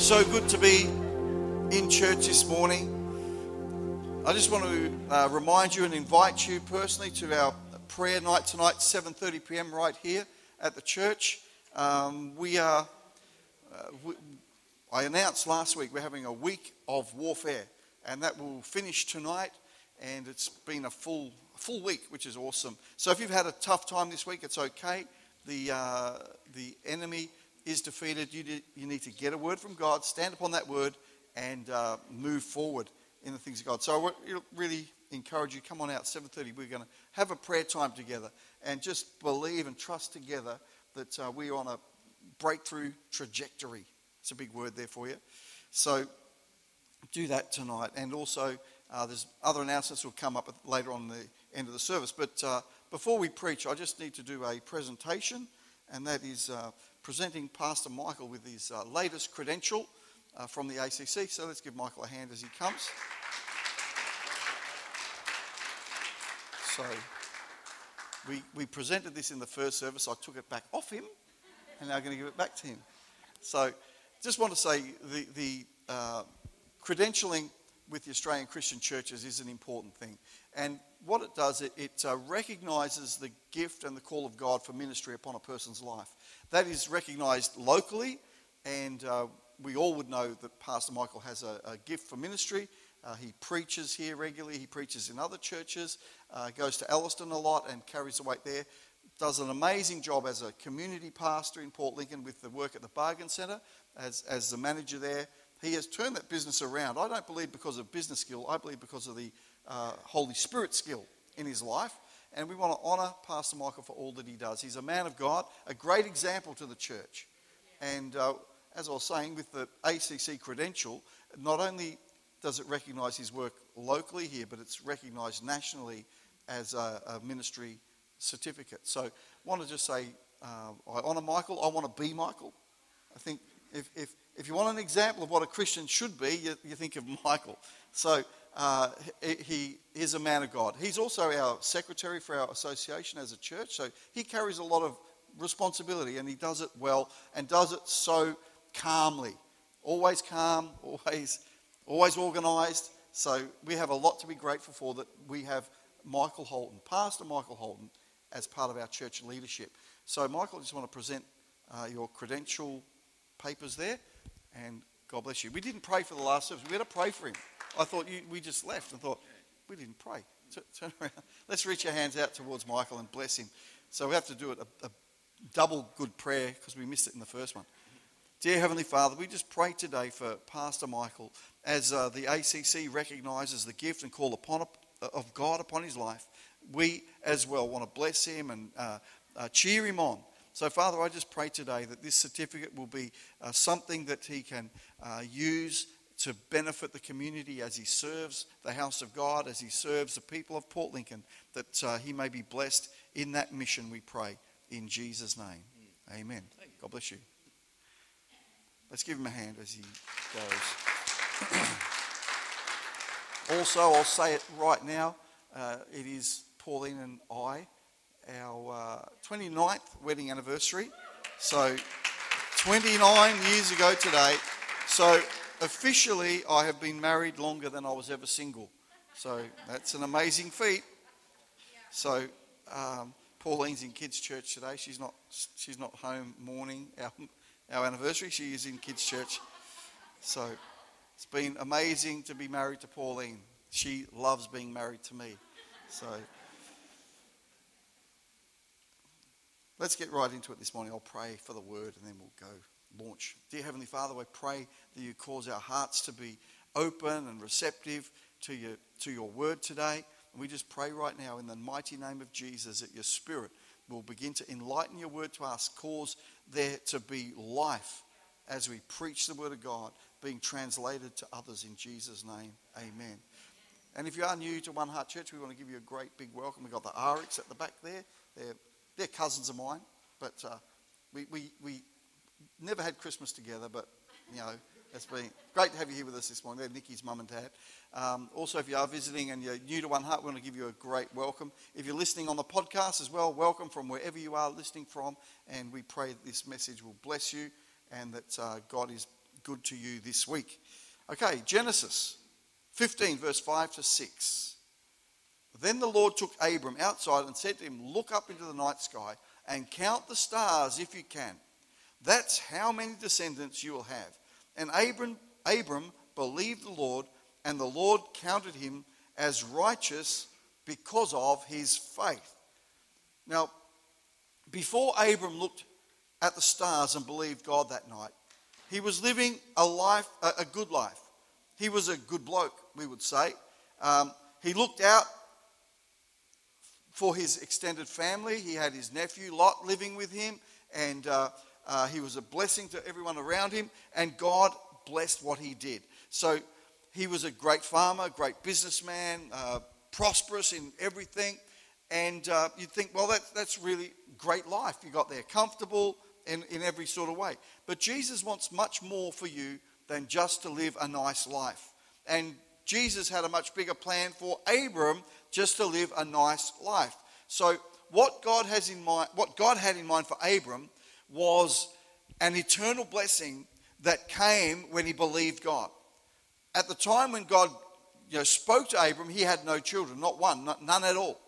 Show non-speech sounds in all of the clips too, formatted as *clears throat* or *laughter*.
So good to be in church this morning. I just want to uh, remind you and invite you personally to our prayer night tonight, 7:30 p.m. right here at the church. Um, we are. Uh, we, I announced last week we're having a week of warfare, and that will finish tonight. And it's been a full full week, which is awesome. So if you've had a tough time this week, it's okay. The uh, the enemy is defeated. You, you need to get a word from God, stand upon that word, and uh, move forward in the things of God. So I really encourage you, come on out, 7.30. We're going to have a prayer time together and just believe and trust together that uh, we're on a breakthrough trajectory. It's a big word there for you. So do that tonight. And also, uh, there's other announcements will come up later on the end of the service. But uh, before we preach, I just need to do a presentation, and that is uh, presenting Pastor Michael with his uh, latest credential uh, from the ACC. So let's give Michael a hand as he comes. So we, we presented this in the first service. I took it back off him, and now I'm going to give it back to him. So just want to say the, the uh, credentialing with the Australian Christian churches is an important thing. And what it does, it, it uh, recognises the gift and the call of God for ministry upon a person's life. That is recognised locally, and uh, we all would know that Pastor Michael has a, a gift for ministry. Uh, he preaches here regularly, he preaches in other churches, uh, goes to Elliston a lot and carries the weight there. Does an amazing job as a community pastor in Port Lincoln with the work at the Bargain Centre as, as the manager there. He has turned that business around. I don't believe because of business skill, I believe because of the uh, Holy Spirit skill in his life and we want to honour Pastor Michael for all that he does. He's a man of God, a great example to the church. And uh, as I was saying, with the ACC credential, not only does it recognise his work locally here, but it's recognised nationally as a, a, ministry certificate. So I want to just say, uh, I honour Michael. I want to be Michael. I think if, if, if you want an example of what a Christian should be, you, you think of Michael. So uh, he is a man of God. He's also our secretary for our association as a church, so he carries a lot of responsibility and he does it well and does it so calmly. Always calm, *laughs* always, always organised. So we have a lot to be grateful for that we have Michael Holton, Pastor Michael Holton, as part of our church leadership. So, Michael, I just want to present uh, your credential papers there, and God bless you. We didn't pray for the last service. We had to pray for him. I thought you, we just left and thought, we didn't pray. Turn around. *laughs* Let's reach our hands out towards Michael and bless him. So we have to do it a, a double good prayer because we missed it in the first one. Dear Heavenly Father, we just pray today for Pastor Michael as uh, the ACC recognises the gift and call upon of God upon his life. We as well want to bless him and uh, uh, cheer him on. So, Father, I just pray today that this certificate will be uh, something that he can uh, use to benefit the community as he serves the house of God, as he serves the people of Port Lincoln, that uh, he may be blessed in that mission, we pray, in Jesus' name. Amen. God bless you. Let's give him a hand as he goes. *clears throat* also, I'll say it right now uh, it is Pauline and I, our uh, 29th wedding anniversary. So, 29 years ago today. So, officially, I have been married longer than I was ever single. So that's an amazing feat. So um, Pauline's in kids' church today. She's not, she's not home mourning our, our anniversary. She is in kids' church. So it's been amazing to be married to Pauline. She loves being married to me. So let's get right into it this morning. I'll pray for the word and then we'll go launch. Dear Heavenly Father, I pray that you cause our hearts to be open and receptive to your, to your word today. And we just pray right now in the mighty name of Jesus that your spirit will begin to enlighten your word to us, cause there to be life as we preach the word of God being translated to others in Jesus' name. Amen. And if you are new to One Heart Church, we want to give you a great big welcome. We've got the Ariks at the back there. They're, they're cousins of mine, but uh, we, we, we never had Christmas together, but you know, it's been great to have you here with us this morning. They're Nikki's mum and dad. Um, also, if you are visiting and you're new to One Heart, we want to give you a great welcome. If you're listening on the podcast as well, welcome from wherever you are listening from. And we pray that this message will bless you and that uh, God is good to you this week. Okay, Genesis 15, verse 5 to 6. Then the Lord took Abram outside and said to him, Look up into the night sky and count the stars if you can. That's how many descendants you will have. And Abram, Abram believed the Lord, and the Lord counted him as righteous because of his faith. Now, before Abram looked at the stars and believed God that night, he was living a life, a, good life. He was a good bloke, we would say. Um, he looked out for his extended family. He had his nephew Lot living with him, and uh, uh, he was a blessing to everyone around him, and God blessed what he did. So he was a great farmer, great businessman, uh, prosperous in everything. And uh, you'd think, well, that, that's really great life. You got there comfortable in, in every sort of way. But Jesus wants much more for you than just to live a nice life. And Jesus had a much bigger plan for Abram just to live a nice life. So what God has in mind, what God had in mind for Abram was an eternal blessing that came when he believed God. At the time when God you know, spoke to Abram, he had no children, not one, not, none at all.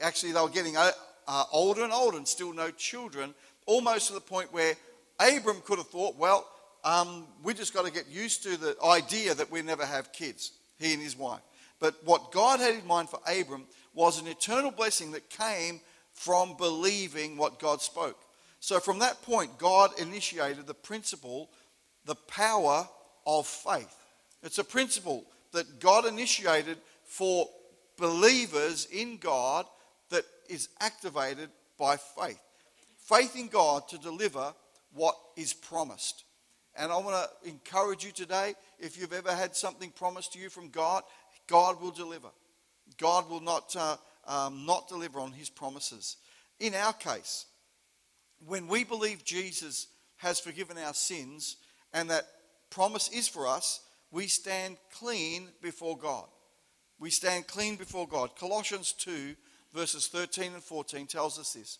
Actually, they were getting uh, uh, older and older and still no children, almost to the point where Abram could have thought, well, um, we just got to get used to the idea that we never have kids, he and his wife. But what God had in mind for Abram was an eternal blessing that came from believing what God spoke. So from that point, God initiated the principle, the power of faith. It's a principle that God initiated for believers in God that is activated by faith. Faith in God to deliver what is promised. And I want to encourage you today if you've ever had something promised to you from God, God will deliver. God will not, uh, um, not deliver on his promises. In our case, when we believe Jesus has forgiven our sins and that promise is for us, we stand clean before God. We stand clean before God. Colossians 2, verses 13 and 14 tells us this.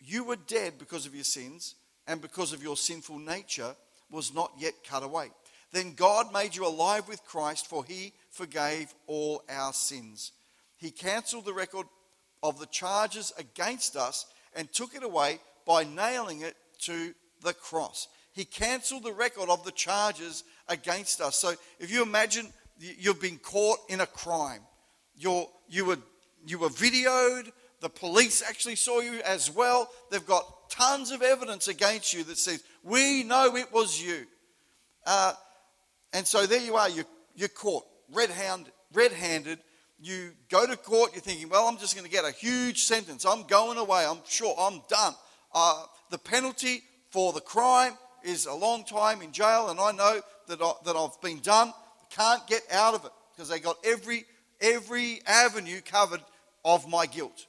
You were dead because of your sins, and because of your sinful nature was not yet cut away. Then God made you alive with Christ, for he forgave all our sins. He cancelled the record of the charges against us and took it away by nailing it to the cross. He cancelled the record of the charges against us. So if you imagine you've been caught in a crime, you're, you, were, you were videoed, the police actually saw you as well. They've got tons of evidence against you that says, We know it was you. Uh, and so there you are, you're, you're caught, red handed. You go to court, you're thinking, Well, I'm just going to get a huge sentence. I'm going away. I'm sure I'm done. Uh, the penalty for the crime is a long time in jail, and I know that, I, that I've been done. Can't get out of it because they got every, every avenue covered of my guilt.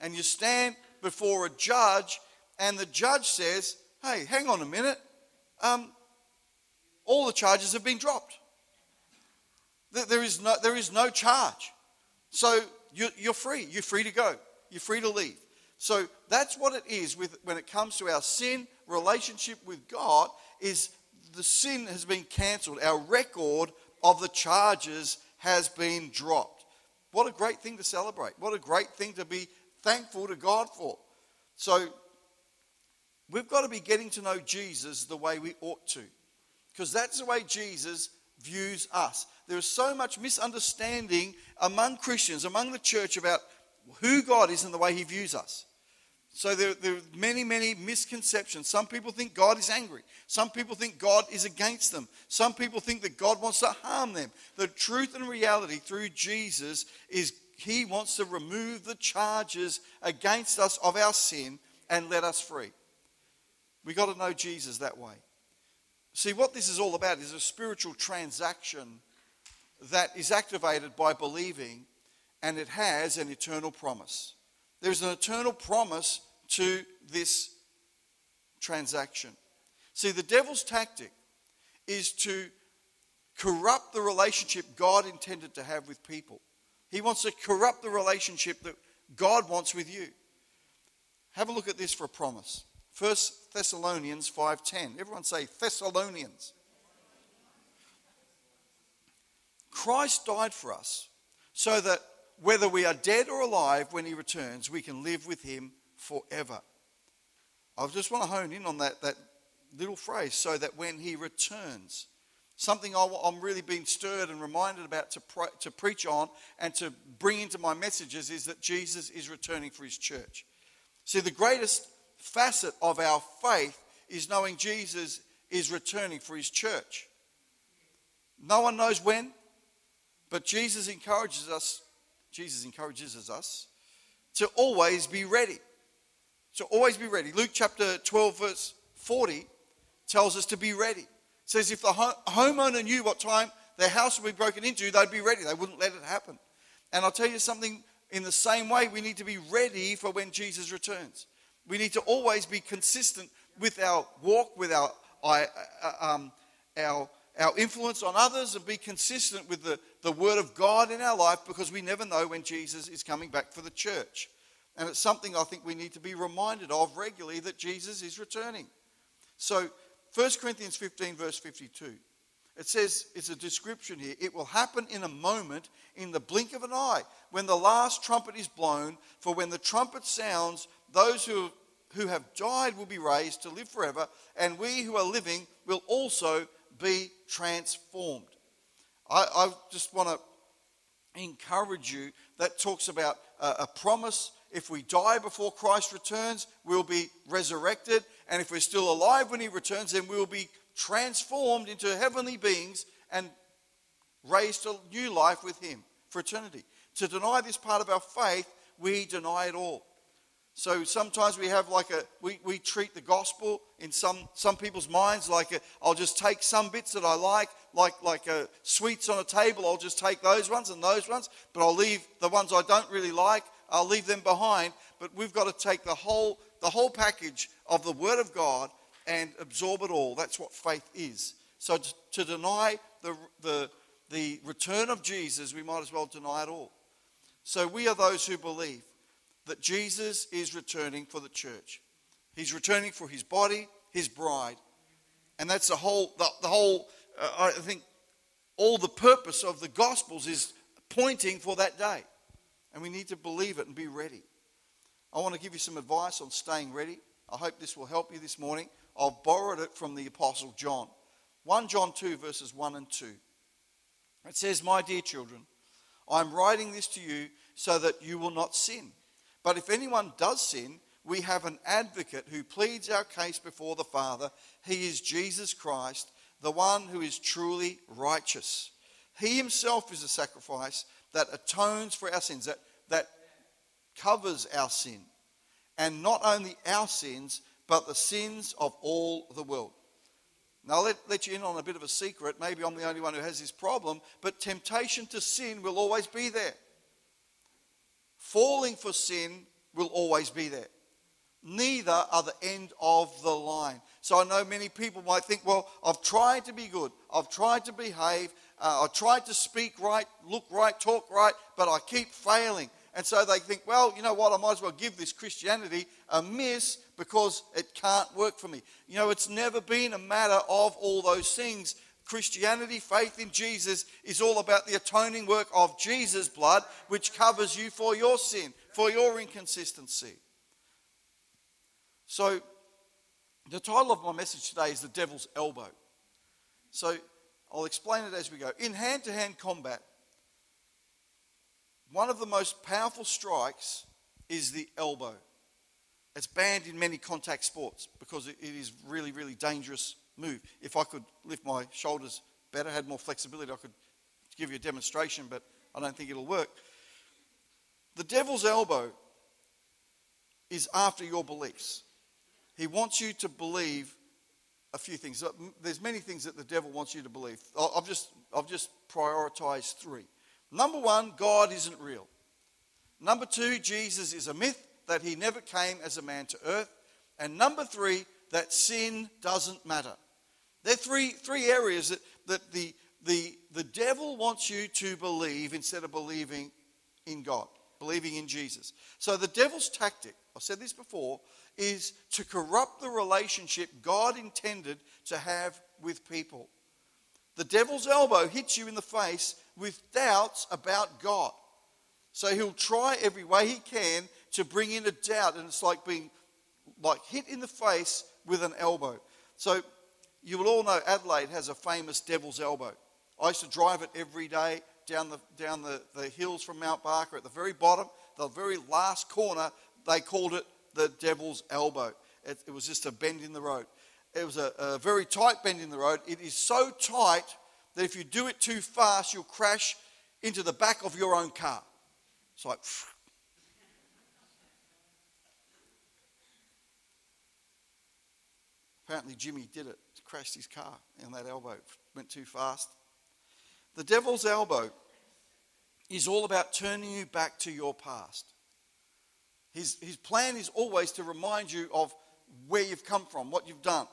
And you stand before a judge, and the judge says, Hey, hang on a minute. Um, all the charges have been dropped. There is no, there is no charge. So you're free. You're free to go. You're free to leave. So that's what it is with, when it comes to our sin relationship with God is the sin has been cancelled. Our record of the charges has been dropped. What a great thing to celebrate. What a great thing to be thankful to God for. So we've got to be getting to know Jesus the way we ought to. Because that's the way Jesus views us. There is so much misunderstanding among Christians, among the church, about who God is and the way He views us. So there, there, are many, many misconceptions. Some people think God is angry. Some people think God is against them. Some people think that God wants to harm them. The truth and reality through Jesus is He wants to remove the charges against us of our sin and let us free. We got to know Jesus that way. See, what this is all about is a spiritual transaction that is activated by believing, and it has an eternal promise. There's an eternal promise to this transaction. See, the devil's tactic is to corrupt the relationship God intended to have with people. He wants to corrupt the relationship that God wants with you. Have a look at this for a promise. 1 Thessalonians 5:10. Everyone say Thessalonians. Christ died for us so that whether we are dead or alive when he returns, we can live with him forever. I just want to hone in on that, that little phrase so that when he returns, something I'm really being stirred and reminded about to, pre- to preach on and to bring into my messages is that Jesus is returning for his church. See, the greatest facet of our faith is knowing Jesus is returning for his church. No one knows when, but Jesus encourages us, Jesus encourages us to always be ready. To always be ready. Luke chapter 12, verse 40 tells us to be ready. It says if the homeowner knew what time their house would be broken into, they'd be ready. They wouldn't let it happen. And I'll tell you something in the same way, we need to be ready for when Jesus returns. We need to always be consistent with our walk, with our, uh, um, our, our influence on others, and be consistent with the, the Word of God in our life because we never know when Jesus is coming back for the church. And it's something I think we need to be reminded of regularly that Jesus is returning. So, 1 Corinthians 15, verse 52. It says, it's a description here. It will happen in a moment, in the blink of an eye, when the last trumpet is blown. For when the trumpet sounds, those who, who have died will be raised to live forever, and we who are living will also be transformed. I, I just want to encourage you that talks about a, a promise. If we die before Christ returns, we'll be resurrected. And if we're still alive when he returns, then we'll be transformed into heavenly beings and raised to new life with him for eternity. To deny this part of our faith, we deny it all. So sometimes we have like a, we, we treat the gospel in some, some people's minds like i will just take some bits that I like, like, like a, uh, sweets on a table, I'll just take those ones and those ones, but I'll leave the ones I don't really like, I'll leave them behind. But we've got to take the whole, the whole package of the Word of God and absorb it all. That's what faith is. So to, to deny the, the, the return of Jesus, we might as well deny it all. So we are those who believe that Jesus is returning for the church. He's returning for his body, his bride. And that's the whole, the, the whole, uh, I think, all the purpose of the Gospels is pointing for that day. And we need to believe it and be ready. I want to give you some advice on staying ready. I hope this will help you this morning. I've borrowed it from the Apostle John. 1 John 2, verses 1 and 2. It says, My dear children, I'm writing this to you so that you will not sin. But if anyone does sin, we have an advocate who pleads our case before the Father. He is Jesus Christ, the one who is truly righteous. He himself is a sacrifice that atones for our sins, that, that covers our sin. And not only our sins, but the sins of all the world. Now, I'll let, let you in on a bit of a secret. Maybe I'm the only one who has this problem, but temptation to sin will always be there falling for sin will always be there. Neither are the end of the line. So I know many people might think, well, I've tried to be good, I've tried to behave, uh, I've tried to speak right, look right, talk right, but I keep failing. And so they think, well, you know what, I might as well give this Christianity a miss because it can't work for me. You know, it's never been a matter of all those things. Christianity, faith in Jesus, is all about the atoning work of Jesus' blood, which covers you for your sin, for your inconsistency. So, the title of my message today is The Devil's Elbow. So, I'll explain it as we go. In hand to hand combat, one of the most powerful strikes is the elbow. It's banned in many contact sports because it is really, really dangerous move. If I could lift my shoulders better, had more flexibility, I could give you a demonstration, but I don't think it'll work. The devil's elbow is after your beliefs. He wants you to believe a few things. Uh, there's many things that the devil wants you to believe. I've just, I've just prioritized three. Number one, God isn't real. Number two, Jesus is a myth that he never came as a man to earth. And number three, that sin doesn't matter. There are three, three areas that, that the, the, the devil wants you to believe instead of believing in God, believing in Jesus. So the devil's tactic, I've said this before, is to corrupt the relationship God intended to have with people. The devil's elbow hits you in the face with doubts about God. So he'll try every way he can to bring in a doubt, and it's like being like hit in the face with an elbow. So you will all know Adelaide has a famous devil's elbow. I used to drive it every day down the down the, the hills from Mount Barker at the very bottom, the very last corner, they called it the devil's elbow. It, it was just a bend in the road. It was a, a very tight bend in the road. It is so tight that if you do it too fast, you'll crash into the back of your own car. It's like. Apparently, Jimmy did it. Crashed his car in that elbow. Went too fast. The devil's elbow is all about turning you back to your past. His, his plan is always to remind you of where you've come from, what you've done.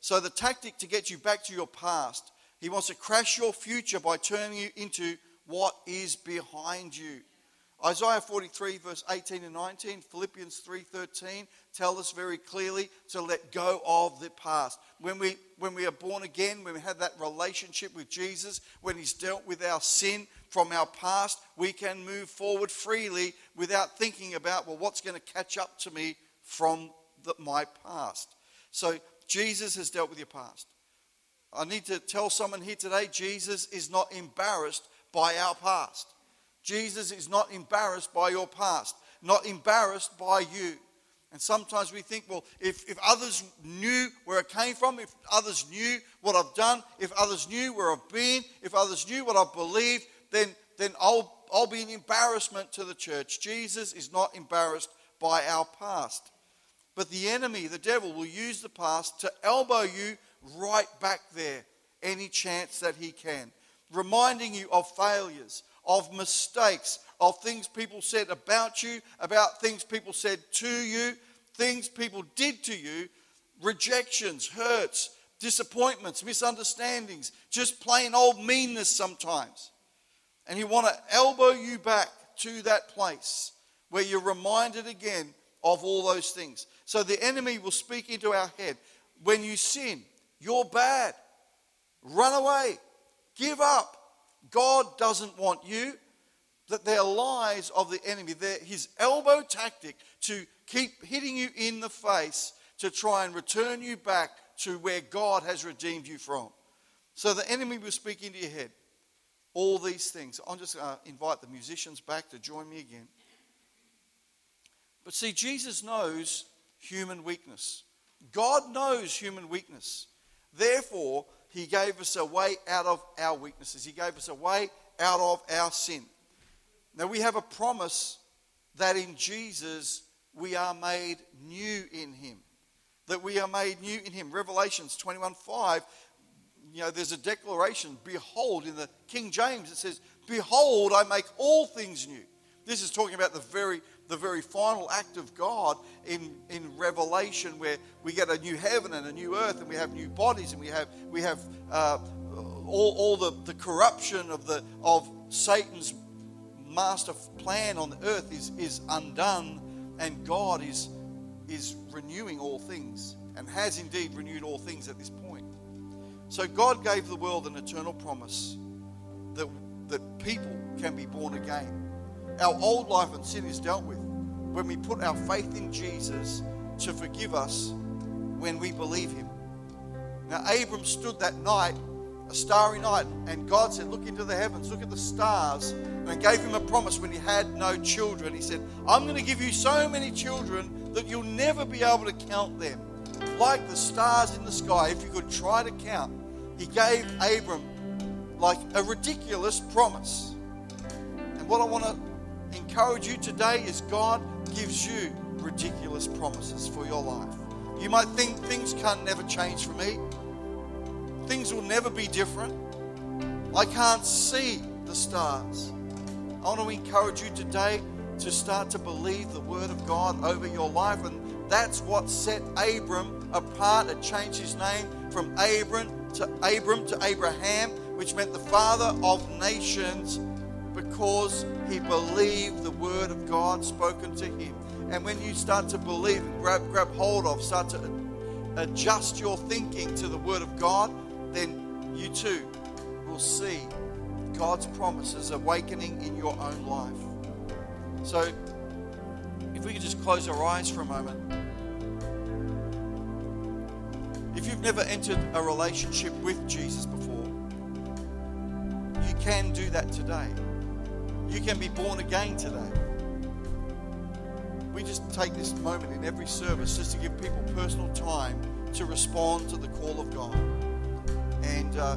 So, the tactic to get you back to your past, he wants to crash your future by turning you into what is behind you. Isaiah 43, verse 18 and 19, Philippians 3:13 tell us very clearly to let go of the past. When we, when we are born again, when we have that relationship with Jesus, when He's dealt with our sin from our past, we can move forward freely without thinking about, well, what's going to catch up to me from the, my past. So Jesus has dealt with your past. I need to tell someone here today Jesus is not embarrassed by our past. Jesus is not embarrassed by your past, not embarrassed by you. And sometimes we think, well, if, if others knew where I came from, if others knew what I've done, if others knew where I've been, if others knew what I've believed, then, then I'll, I'll be an embarrassment to the church. Jesus is not embarrassed by our past. But the enemy, the devil, will use the past to elbow you right back there any chance that he can, reminding you of failures, of mistakes, of things people said about you, about things people said to you, things people did to you, rejections, hurts, disappointments, misunderstandings, just plain old meanness sometimes. And he want to elbow you back to that place where you're reminded again of all those things. So the enemy will speak into our head. When you sin, you're bad. Run away. Give up. God doesn't want you. That they're lies of the enemy. They're his elbow tactic to keep hitting you in the face to try and return you back to where God has redeemed you from. So the enemy will speak into your head all these things. I'm just going to invite the musicians back to join me again. But see, Jesus knows human weakness. God knows human weakness. Therefore, He gave us a way out of our weaknesses. He gave us a way out of our sin. Now, we have a promise that in Jesus we are made new in Him. That we are made new in Him. Revelations 21 5 you know, there's a declaration, behold, in the King James, it says, Behold, I make all things new. This is talking about the very, the very final act of God in, in Revelation, where we get a new heaven and a new earth, and we have new bodies, and we have, we have uh, all, all the, the corruption of, the, of Satan's master plan on the earth is, is undone, and God is, is renewing all things and has indeed renewed all things at this point. So God gave the world an eternal promise that, that people can be born again. Our old life and sin is dealt with when we put our faith in Jesus to forgive us when we believe him. Now, Abram stood that night, a starry night, and God said, Look into the heavens, look at the stars, and gave him a promise when he had no children. He said, I'm going to give you so many children that you'll never be able to count them. Like the stars in the sky, if you could try to count, he gave Abram like a ridiculous promise. And what I want to encourage you today is God gives you ridiculous promises for your life. You might think things can't never change for me. Things will never be different. I can't see the stars. I want to encourage you today to start to believe the word of God over your life. And that's what set Abram apart. It changed his name from Abram to Abram to Abraham, which meant the father of nations, because he believed the word of God spoken to him. And when you start to believe and grab, grab hold of, start to adjust your thinking to the word of God, then you too will see God's promises awakening in your own life. So, if we could just close our eyes for a moment. If you've never entered a relationship with Jesus before, you can do that today. You can be born again today. We just take this moment in every service just to give people personal time to respond to the call of God. And uh,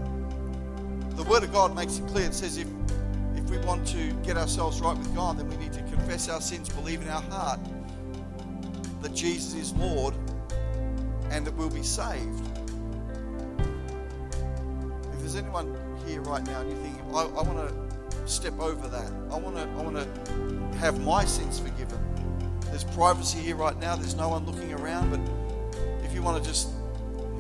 the Word of God makes it clear. It says if, if we want to get ourselves right with God, then we need to confess our sins, believe in our heart that Jesus is Lord, and that we'll be saved. If there's anyone here right now and you're thinking, I, I want to step over that, I want to, I want to have my sins forgiven. There's privacy here right now. There's no one looking around, but if you want to just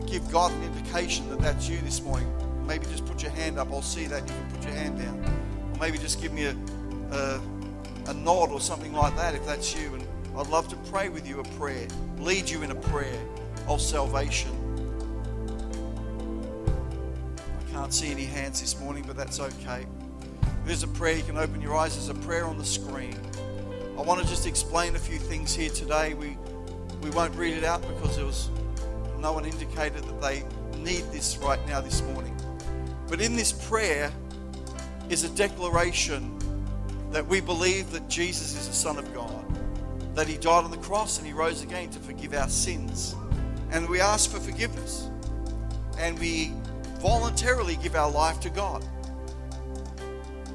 give God an indication that that's you this morning, maybe just put your hand up. I'll see that. You can put your hand down. Or maybe just give me a, a, a nod or something like that if that's you. And I'd love to pray with you a prayer, lead you in a prayer of salvation. I can't see any hands this morning, but that's okay. There's a prayer, you can open your eyes. There's a prayer on the screen. I want to just explain a few things here today. We we won't read it out because there was no one indicated that they need this right now this morning. But in this prayer is a declaration that we believe that Jesus is the Son of God, that He died on the cross and He rose again to forgive our sins. And we ask for forgiveness. And we voluntarily give our life to God.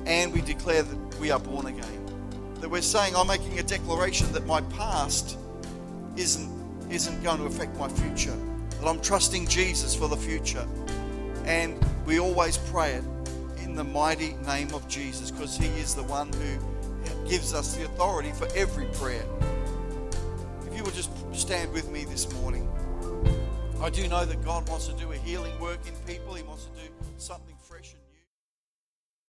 And we declare that we are born again. That we're saying, I'm making a declaration that my past isn't, isn't going to affect my future that I'm trusting Jesus for the future. And we always pray it in the mighty name of Jesus because He is the one who gives us the authority for every prayer. If you would just stand with me this morning, I do know that God wants to do a healing work in people, He wants to.